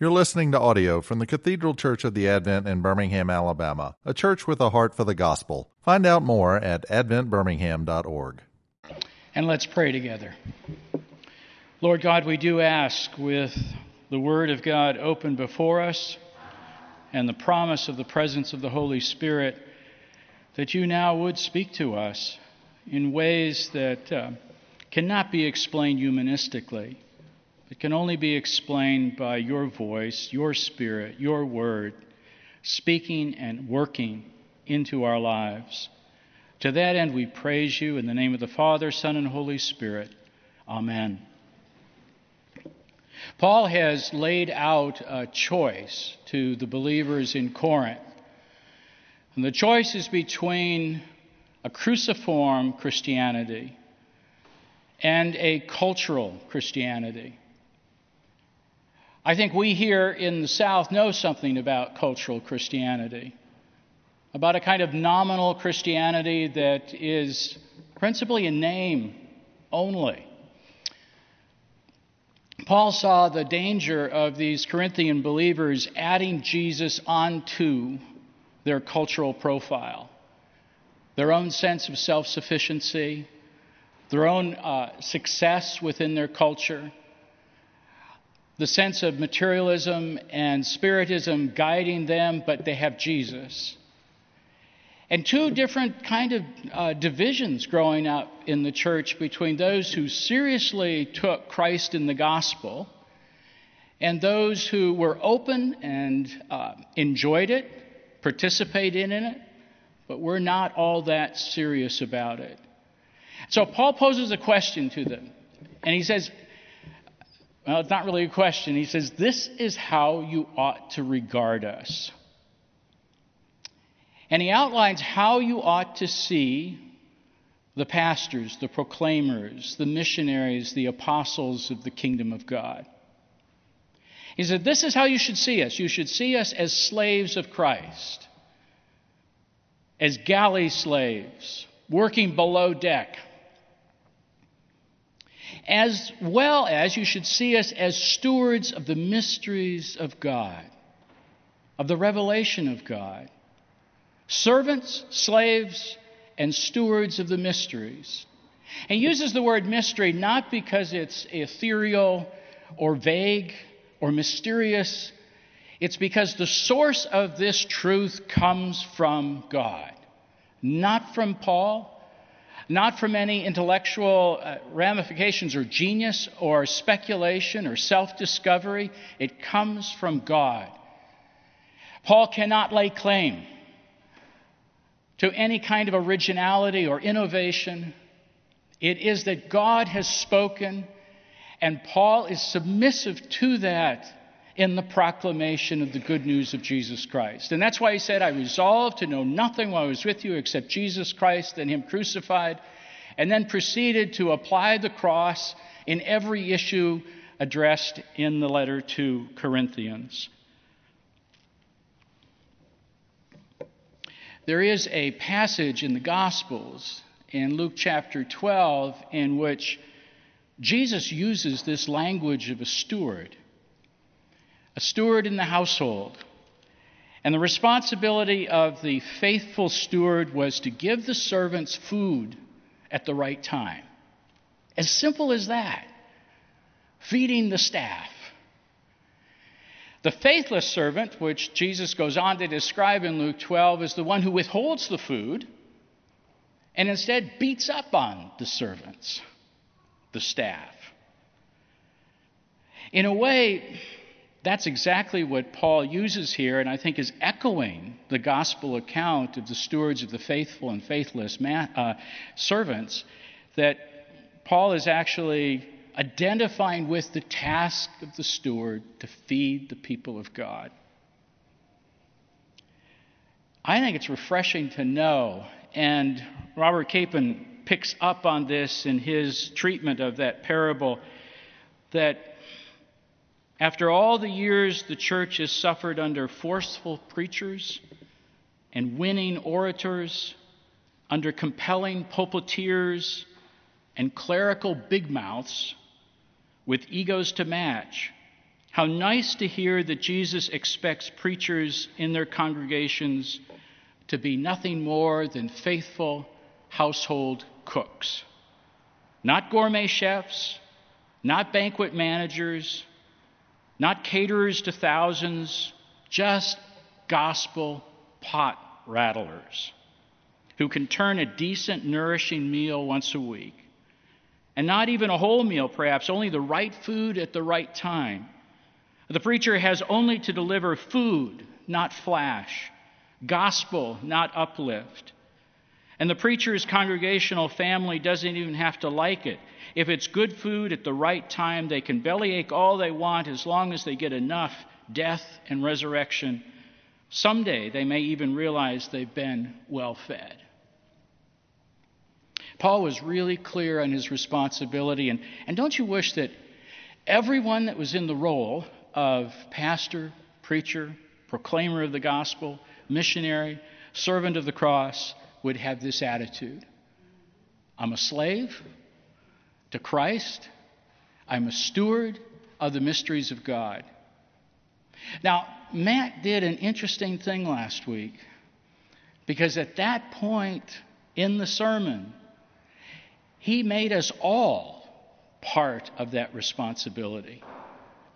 You're listening to audio from the Cathedral Church of the Advent in Birmingham, Alabama, a church with a heart for the gospel. Find out more at adventbirmingham.org. And let's pray together. Lord God, we do ask with the Word of God open before us and the promise of the presence of the Holy Spirit that you now would speak to us in ways that uh, cannot be explained humanistically it can only be explained by your voice, your spirit, your word, speaking and working into our lives. To that end, we praise you in the name of the Father, Son, and Holy Spirit. Amen. Paul has laid out a choice to the believers in Corinth. And the choice is between a cruciform Christianity and a cultural Christianity. I think we here in the South know something about cultural Christianity, about a kind of nominal Christianity that is principally a name only. Paul saw the danger of these Corinthian believers adding Jesus onto their cultural profile, their own sense of self sufficiency, their own uh, success within their culture the sense of materialism and spiritism guiding them, but they have Jesus. And two different kind of uh, divisions growing up in the church between those who seriously took Christ in the gospel and those who were open and uh, enjoyed it, participated in it, but were not all that serious about it. So Paul poses a question to them, and he says, well, it's not really a question. He says, This is how you ought to regard us. And he outlines how you ought to see the pastors, the proclaimers, the missionaries, the apostles of the kingdom of God. He said, This is how you should see us. You should see us as slaves of Christ, as galley slaves, working below deck as well as you should see us as stewards of the mysteries of God, of the revelation of God. Servants, slaves, and stewards of the mysteries. And he uses the word mystery not because it's ethereal or vague or mysterious, it's because the source of this truth comes from God, not from Paul not from any intellectual uh, ramifications or genius or speculation or self discovery. It comes from God. Paul cannot lay claim to any kind of originality or innovation. It is that God has spoken, and Paul is submissive to that in the proclamation of the good news of Jesus Christ. And that's why he said, I resolved to know nothing while I was with you except Jesus Christ and Him crucified, and then proceeded to apply the cross in every issue addressed in the letter to Corinthians. There is a passage in the Gospels in Luke chapter 12 in which Jesus uses this language of a steward a steward in the household. And the responsibility of the faithful steward was to give the servants food at the right time. As simple as that. Feeding the staff. The faithless servant, which Jesus goes on to describe in Luke 12, is the one who withholds the food and instead beats up on the servants, the staff. In a way, that's exactly what Paul uses here, and I think is echoing the gospel account of the stewards of the faithful and faithless uh, servants, that Paul is actually identifying with the task of the steward to feed the people of God. I think it's refreshing to know, and Robert Capon picks up on this in his treatment of that parable, that after all the years the church has suffered under forceful preachers and winning orators, under compelling pulpiteers and clerical big mouths with egos to match, How nice to hear that Jesus expects preachers in their congregations to be nothing more than faithful household cooks. Not gourmet chefs, not banquet managers, not caterers to thousands, just gospel pot rattlers who can turn a decent, nourishing meal once a week. And not even a whole meal, perhaps, only the right food at the right time. The preacher has only to deliver food, not flash, gospel, not uplift. And the preacher's congregational family doesn't even have to like it. If it's good food at the right time, they can bellyache all they want as long as they get enough death and resurrection. Someday they may even realize they've been well fed. Paul was really clear on his responsibility. And, and don't you wish that everyone that was in the role of pastor, preacher, proclaimer of the gospel, missionary, servant of the cross would have this attitude I'm a slave to Christ, I'm a steward of the mysteries of God. Now, Matt did an interesting thing last week because at that point in the sermon, he made us all part of that responsibility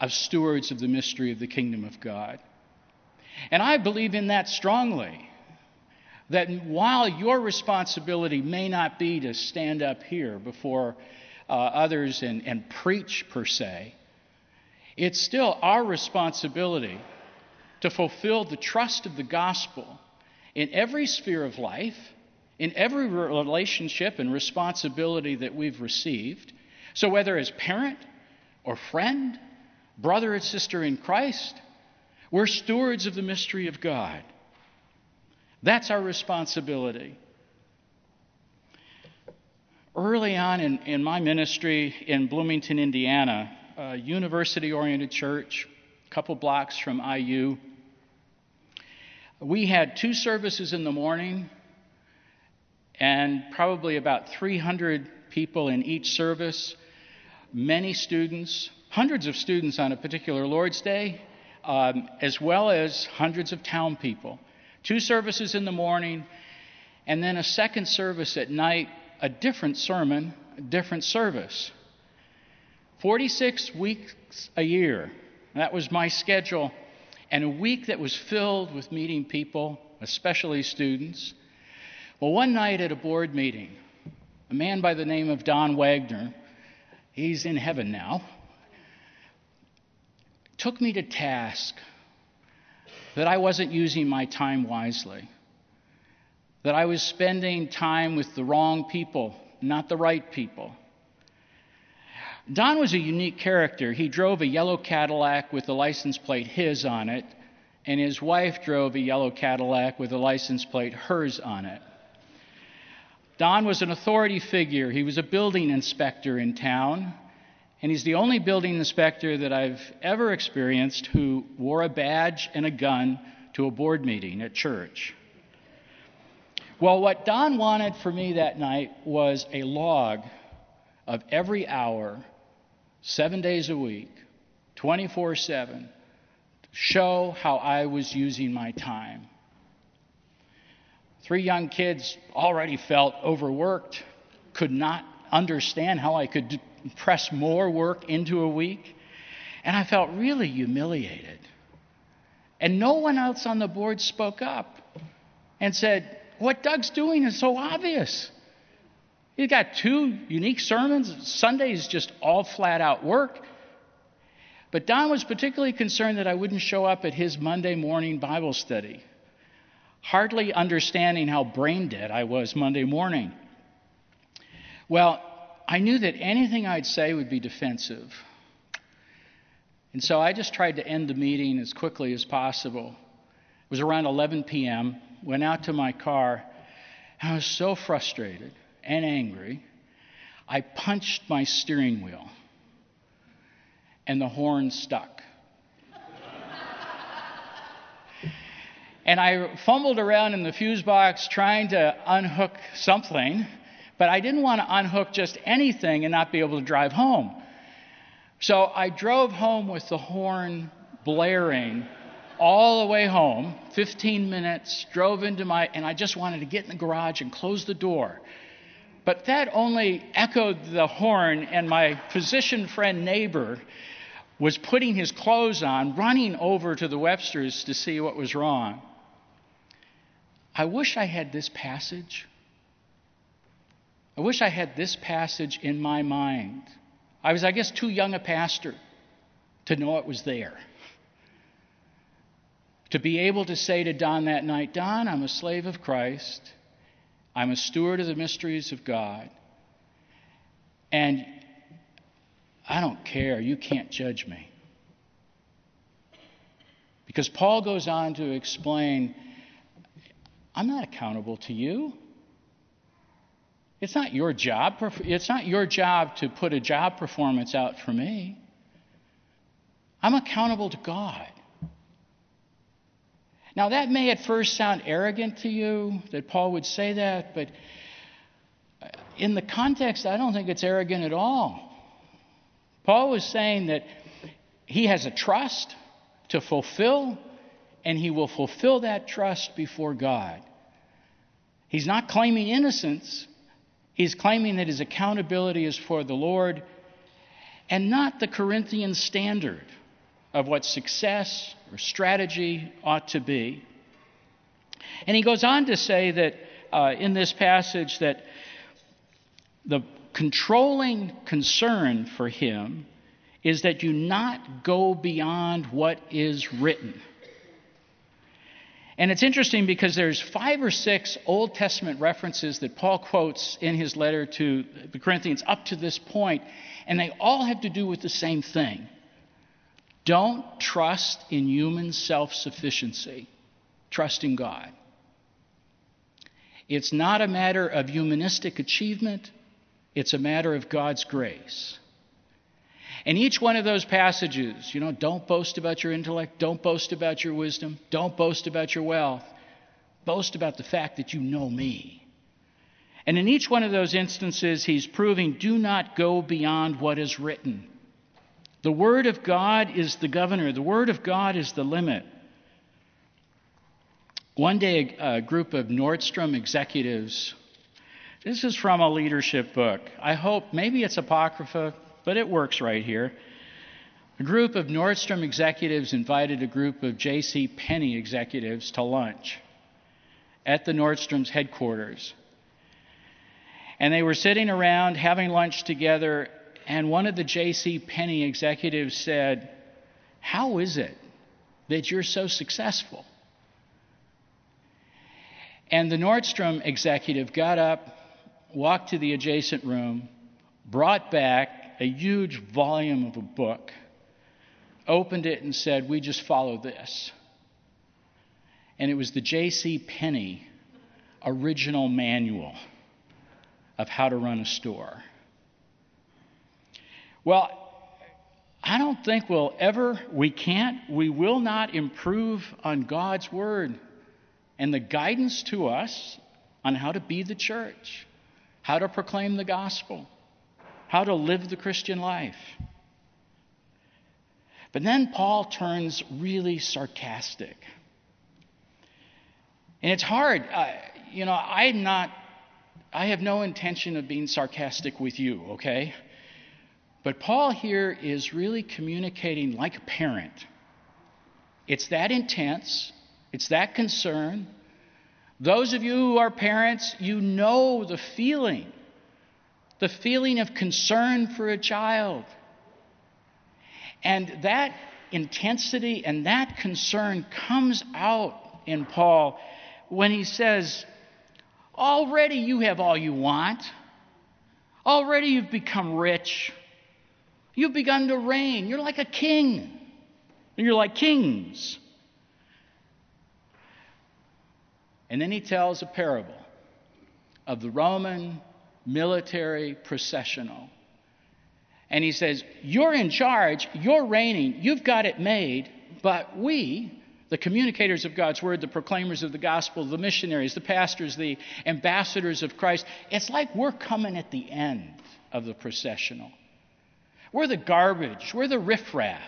of stewards of the mystery of the kingdom of God. And I believe in that strongly. That while your responsibility may not be to stand up here before uh, others and, and preach per se, it's still our responsibility to fulfill the trust of the gospel in every sphere of life, in every relationship and responsibility that we've received. So, whether as parent or friend, brother and sister in Christ, we're stewards of the mystery of God. That's our responsibility. Early on in, in my ministry in Bloomington, Indiana, a university oriented church, a couple blocks from IU, we had two services in the morning and probably about 300 people in each service, many students, hundreds of students on a particular Lord's Day, um, as well as hundreds of town people. Two services in the morning, and then a second service at night, different sermon, a different service. 46 weeks a year. That was my schedule. And a week that was filled with meeting people, especially students. Well, one night at a board meeting, a man by the name of Don Wagner, he's in heaven now, took me to task that I wasn't using my time wisely, that I was spending time with the wrong people, not the right people. Don was a unique character. He drove a yellow Cadillac with the license plate his on it, and his wife drove a yellow Cadillac with the license plate hers on it. Don was an authority figure. He was a building inspector in town. And he's the only building inspector that I've ever experienced who wore a badge and a gun to a board meeting at church. Well, what Don wanted for me that night was a log of every hour, seven days a week, 24 7, show how I was using my time. Three young kids already felt overworked, could not understand how I could press more work into a week. And I felt really humiliated. And no one else on the board spoke up and said, What Doug's doing is so obvious. He's got two unique sermons. Sunday's just all flat out work. But Don was particularly concerned that I wouldn't show up at his Monday morning Bible study, hardly understanding how brain dead I was Monday morning. Well, I knew that anything I'd say would be defensive. And so I just tried to end the meeting as quickly as possible. It was around 11 p.m., went out to my car, I was so frustrated and angry. I punched my steering wheel, and the horn stuck. and I fumbled around in the fuse box trying to unhook something but I didn't want to unhook just anything and not be able to drive home. So I drove home with the horn blaring all the way home, 15 minutes, drove into my, and I just wanted to get in the garage and close the door. But that only echoed the horn, and my physician friend neighbor was putting his clothes on, running over to the Webster's to see what was wrong. I wish I had this passage. I wish I had this passage in my mind. I was, I guess, too young a pastor to know it was there. To be able to say to Don that night, Don, I'm a slave of Christ. I'm a steward of the mysteries of God. And I don't care. You can't judge me. Because Paul goes on to explain I'm not accountable to you. It's not your job. It's not your job to put a job performance out for me. I'm accountable to God. Now, that may at first sound arrogant to you that Paul would say that, but in the context, I don't think it's arrogant at all. Paul was saying that he has a trust to fulfill, and he will fulfill that trust before God. He's not claiming innocence, he's claiming that his accountability is for the Lord and not the Corinthian standard of what success or strategy ought to be. And he goes on to say that uh, in this passage that the controlling concern for him is that you not go beyond what is written. And it's interesting because there's five or six Old Testament references that Paul quotes in his letter to the Corinthians up to this point, and they all have to do with the same thing. Don't trust in human self sufficiency, trust in God. It's not a matter of humanistic achievement, it's a matter of God's grace. And each one of those passages, you know, don't boast about your intellect, don't boast about your wisdom, don't boast about your wealth, boast about the fact that you know me. And in each one of those instances, he's proving do not go beyond what is written. The Word of God is the governor, the Word of God is the limit. One day, a, group of Nordstrom executives, this is from a leadership book. I hope, maybe it's Apocrypha, but it works right here. A group of Nordstrom executives invited a group of J.C. Penney executives to lunch at the Nordstrom's headquarters. And they were sitting around having lunch together, and one of the J.C. Penney executives said, How is it that you're so successful? And the Nordstrom executive got up, walked to the adjacent room, brought back a huge volume of a book, opened it, and said, We just follow this. And it was the J.C. Penney original manual of how to run a store. Well, I don't think we'll ever, we can't, we will not improve on God's Word and the guidance to us on how to be the church, how to proclaim the gospel, how to live the Christian life. But then Paul turns really sarcastic. And it's hard. Uh, you know, I'm not, I have no intention of being sarcastic with you, okay? But Paul here is really communicating like a parent. It's that intense, it's that concern. Those of you who are parents, you know the feeling the feeling of concern for a child. And that intensity and that concern comes out in Paul when he says, Already you have all you want. Already you've become rich. You've begun to reign. You're like a king. And You're like kings. And then he tells a parable of the Roman military processional. And he says, You're in charge, you're reigning, you've got it made, but we, the communicators of God's word, the proclaimers of the gospel, the missionaries, the pastors, the ambassadors of Christ, it's like we're coming at the end of the processional. We're the garbage. We're the riffraff.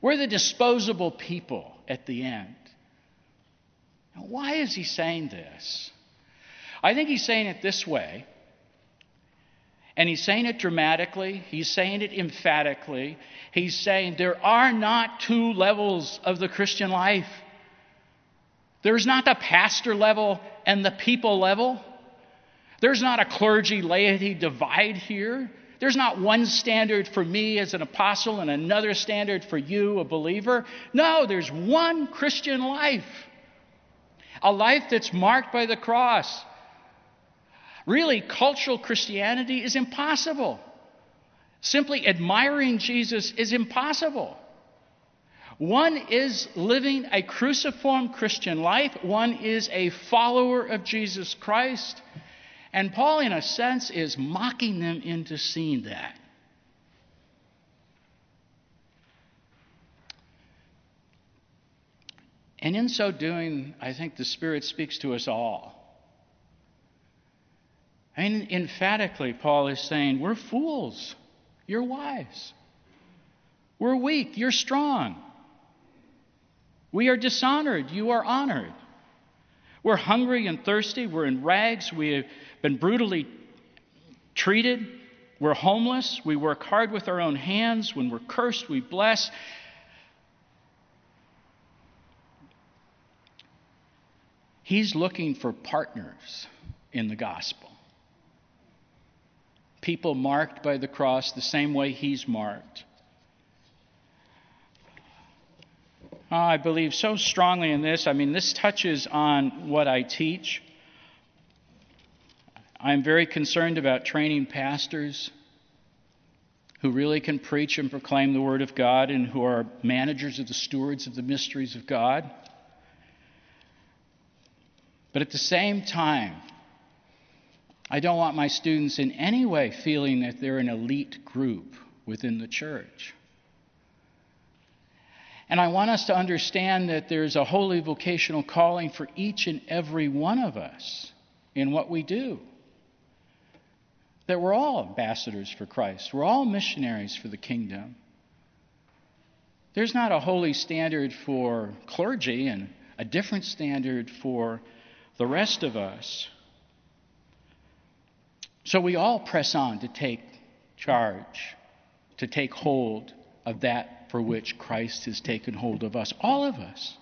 We're the disposable people at the end. Now, why is he saying this? I think he's saying it this way. And he's saying it dramatically, he's saying it emphatically. He's saying there are not two levels of the Christian life. There's not the pastor level and the people level. There's not a clergy laity divide here. There's not one standard for me as an apostle and another standard for you, a believer. No, there's one Christian life. A life that's marked by the cross. Really, cultural Christianity is impossible. Simply admiring Jesus is impossible. One is living a cruciform Christian life, one is a follower of Jesus Christ. And Paul, in a sense, is mocking them into seeing that. And in so doing, I think the Spirit speaks to us all. Mean, emphatically, Paul is saying, We're fools. You're wise. We're weak. You're strong. We are dishonored. You are honored. We're hungry and thirsty. We're in rags. We have been brutally treated. We're homeless. We work hard with our own hands. When we're cursed, we bless. He's looking for partners in the gospel. People marked by the cross the same way he's marked. Oh, I believe so strongly in this. I mean, this touches on what I teach. I'm very concerned about training pastors who really can preach and proclaim the Word of God and who are managers of the stewards of the mysteries of God. But at the same time, I don't want my students in any way feeling that they're an elite group within the church. And I want us to understand that there's a holy vocational calling for each and every one of us in what we do that we're all ambassadors for Christ, we're all missionaries for the kingdom. There's not a holy standard for clergy and a different standard for the rest of us. So we all press on to take charge, to take hold of that for which Christ has taken hold of us, all of us.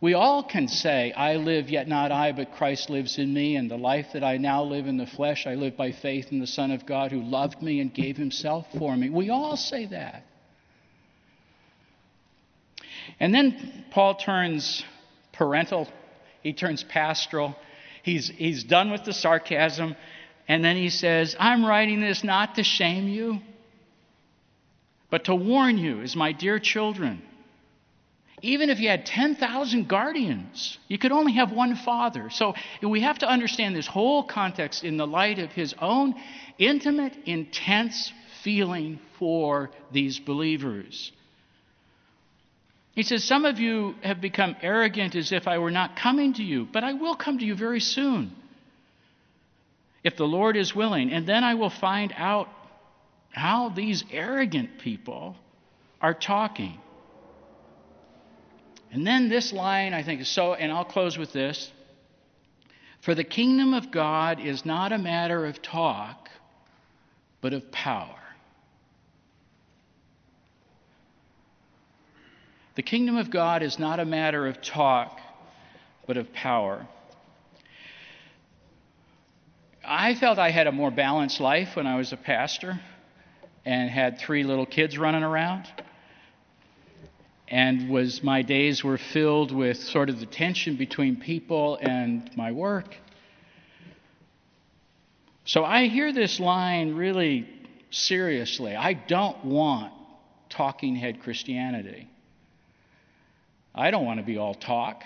We all can say, I live, yet not I, but Christ lives in me, and the life that I now live in the flesh, I live by faith in the Son of God who loved me and gave himself for me. We all say that. And then Paul turns parental, he turns pastoral. He's, he's done with the sarcasm, and then he says, I'm writing this not to shame you, but to warn you as my dear children. Even if you had 10,000 guardians, you could only have one father. So we have to understand this whole context in the light of his own intimate, intense feeling for these believers. He says, Some of you have become arrogant as if I were not coming to you, but I will come to you very soon, if the Lord is willing. And then I will find out how these arrogant people are talking. And then this line, I think, is so, and I'll close with this. For the kingdom of God is not a matter of talk, but of power. The kingdom of God is not a matter of talk, but of power. I felt I had a more balanced life when I was a pastor and had three little kids running around and was my days were filled with sort of the tension between people and my work. So I hear this line really seriously. I don't want talking head Christianity. I don't want to be all talk,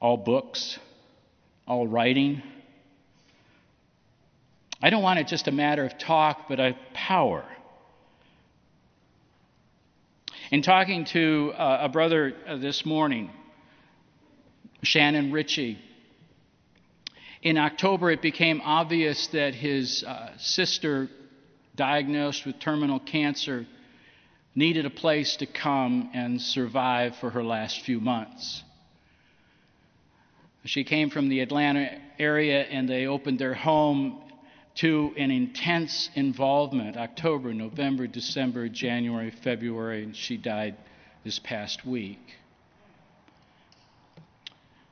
all books, all writing. I don't want it just a matter of talk, but of power. In talking to uh, a brother uh, this morning, Shannon Ritchie, In October, it became obvious that his uh, sister, diagnosed with terminal cancer, needed a place to come and survive for her last few months. She came from the Atlanta area and they opened their home to an intense involvement October, November, December, January, February, and she died this past week.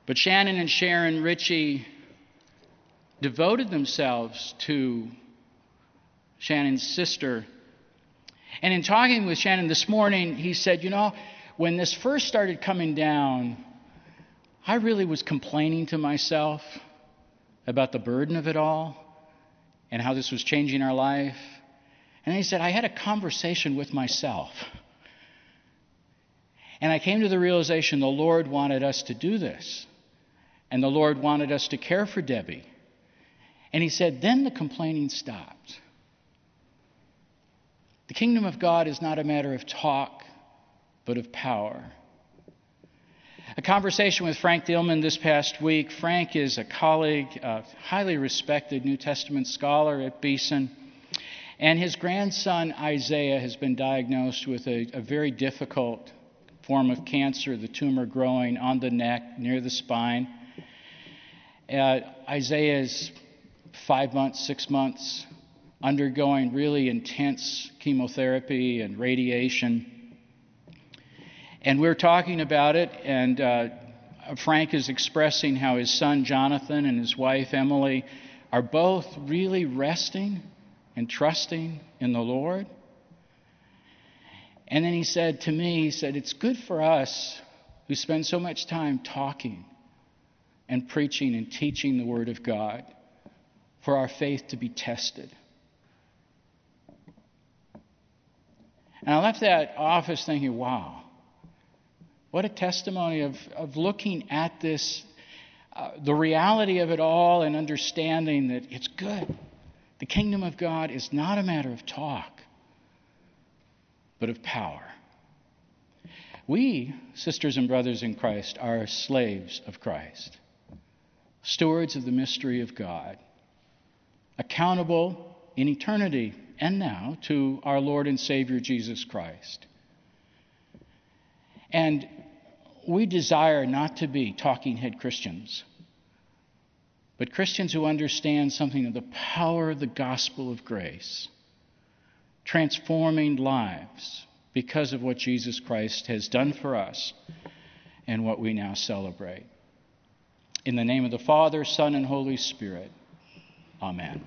But Shannon and Sharon Ritchie devoted themselves to Shannon's sister. And in talking with Shannon this morning, he said, You know, when this first started coming down, I really was complaining to myself about the burden of it all and how this was changing our life. And he said, I had a conversation with myself. And I came to the realization the Lord wanted us to do this. And the Lord wanted us to care for Debbie. And he said, then the complaining stopped. The kingdom of God is not a matter of talk, but of power. A conversation with Frank Thielman this past week. Frank is a colleague, a highly respected New Testament scholar at Beeson. And his grandson, Isaiah, has been diagnosed with a, a very difficult form of cancer, the tumor growing on the neck near the spine. Uh, Isaiah is five months, six months, undergoing really intense chemotherapy and radiation. And we're talking about it, and uh, Frank is expressing how his son Jonathan and his wife Emily are both really resting and trusting in the Lord. And then he said to me, he said, It's good for us who spend so much time talking and preaching and teaching the Word of God for our faith to be tested. And I left that office thinking, wow, what a testimony of, of looking at this, uh, the reality of it all, and understanding that it's good. The kingdom of God is not a matter of talk, but of power. We, sisters and brothers in Christ, are slaves of Christ, stewards of the mystery of God, accountable in eternity and now to our Lord and Savior Jesus Christ. And we desire not to be talking head Christians, but Christians who understand something of the power of the gospel of grace, transforming lives because of what Jesus Christ has done for us and what we now celebrate. In the name of the Father, Son, and Holy Spirit, Amen.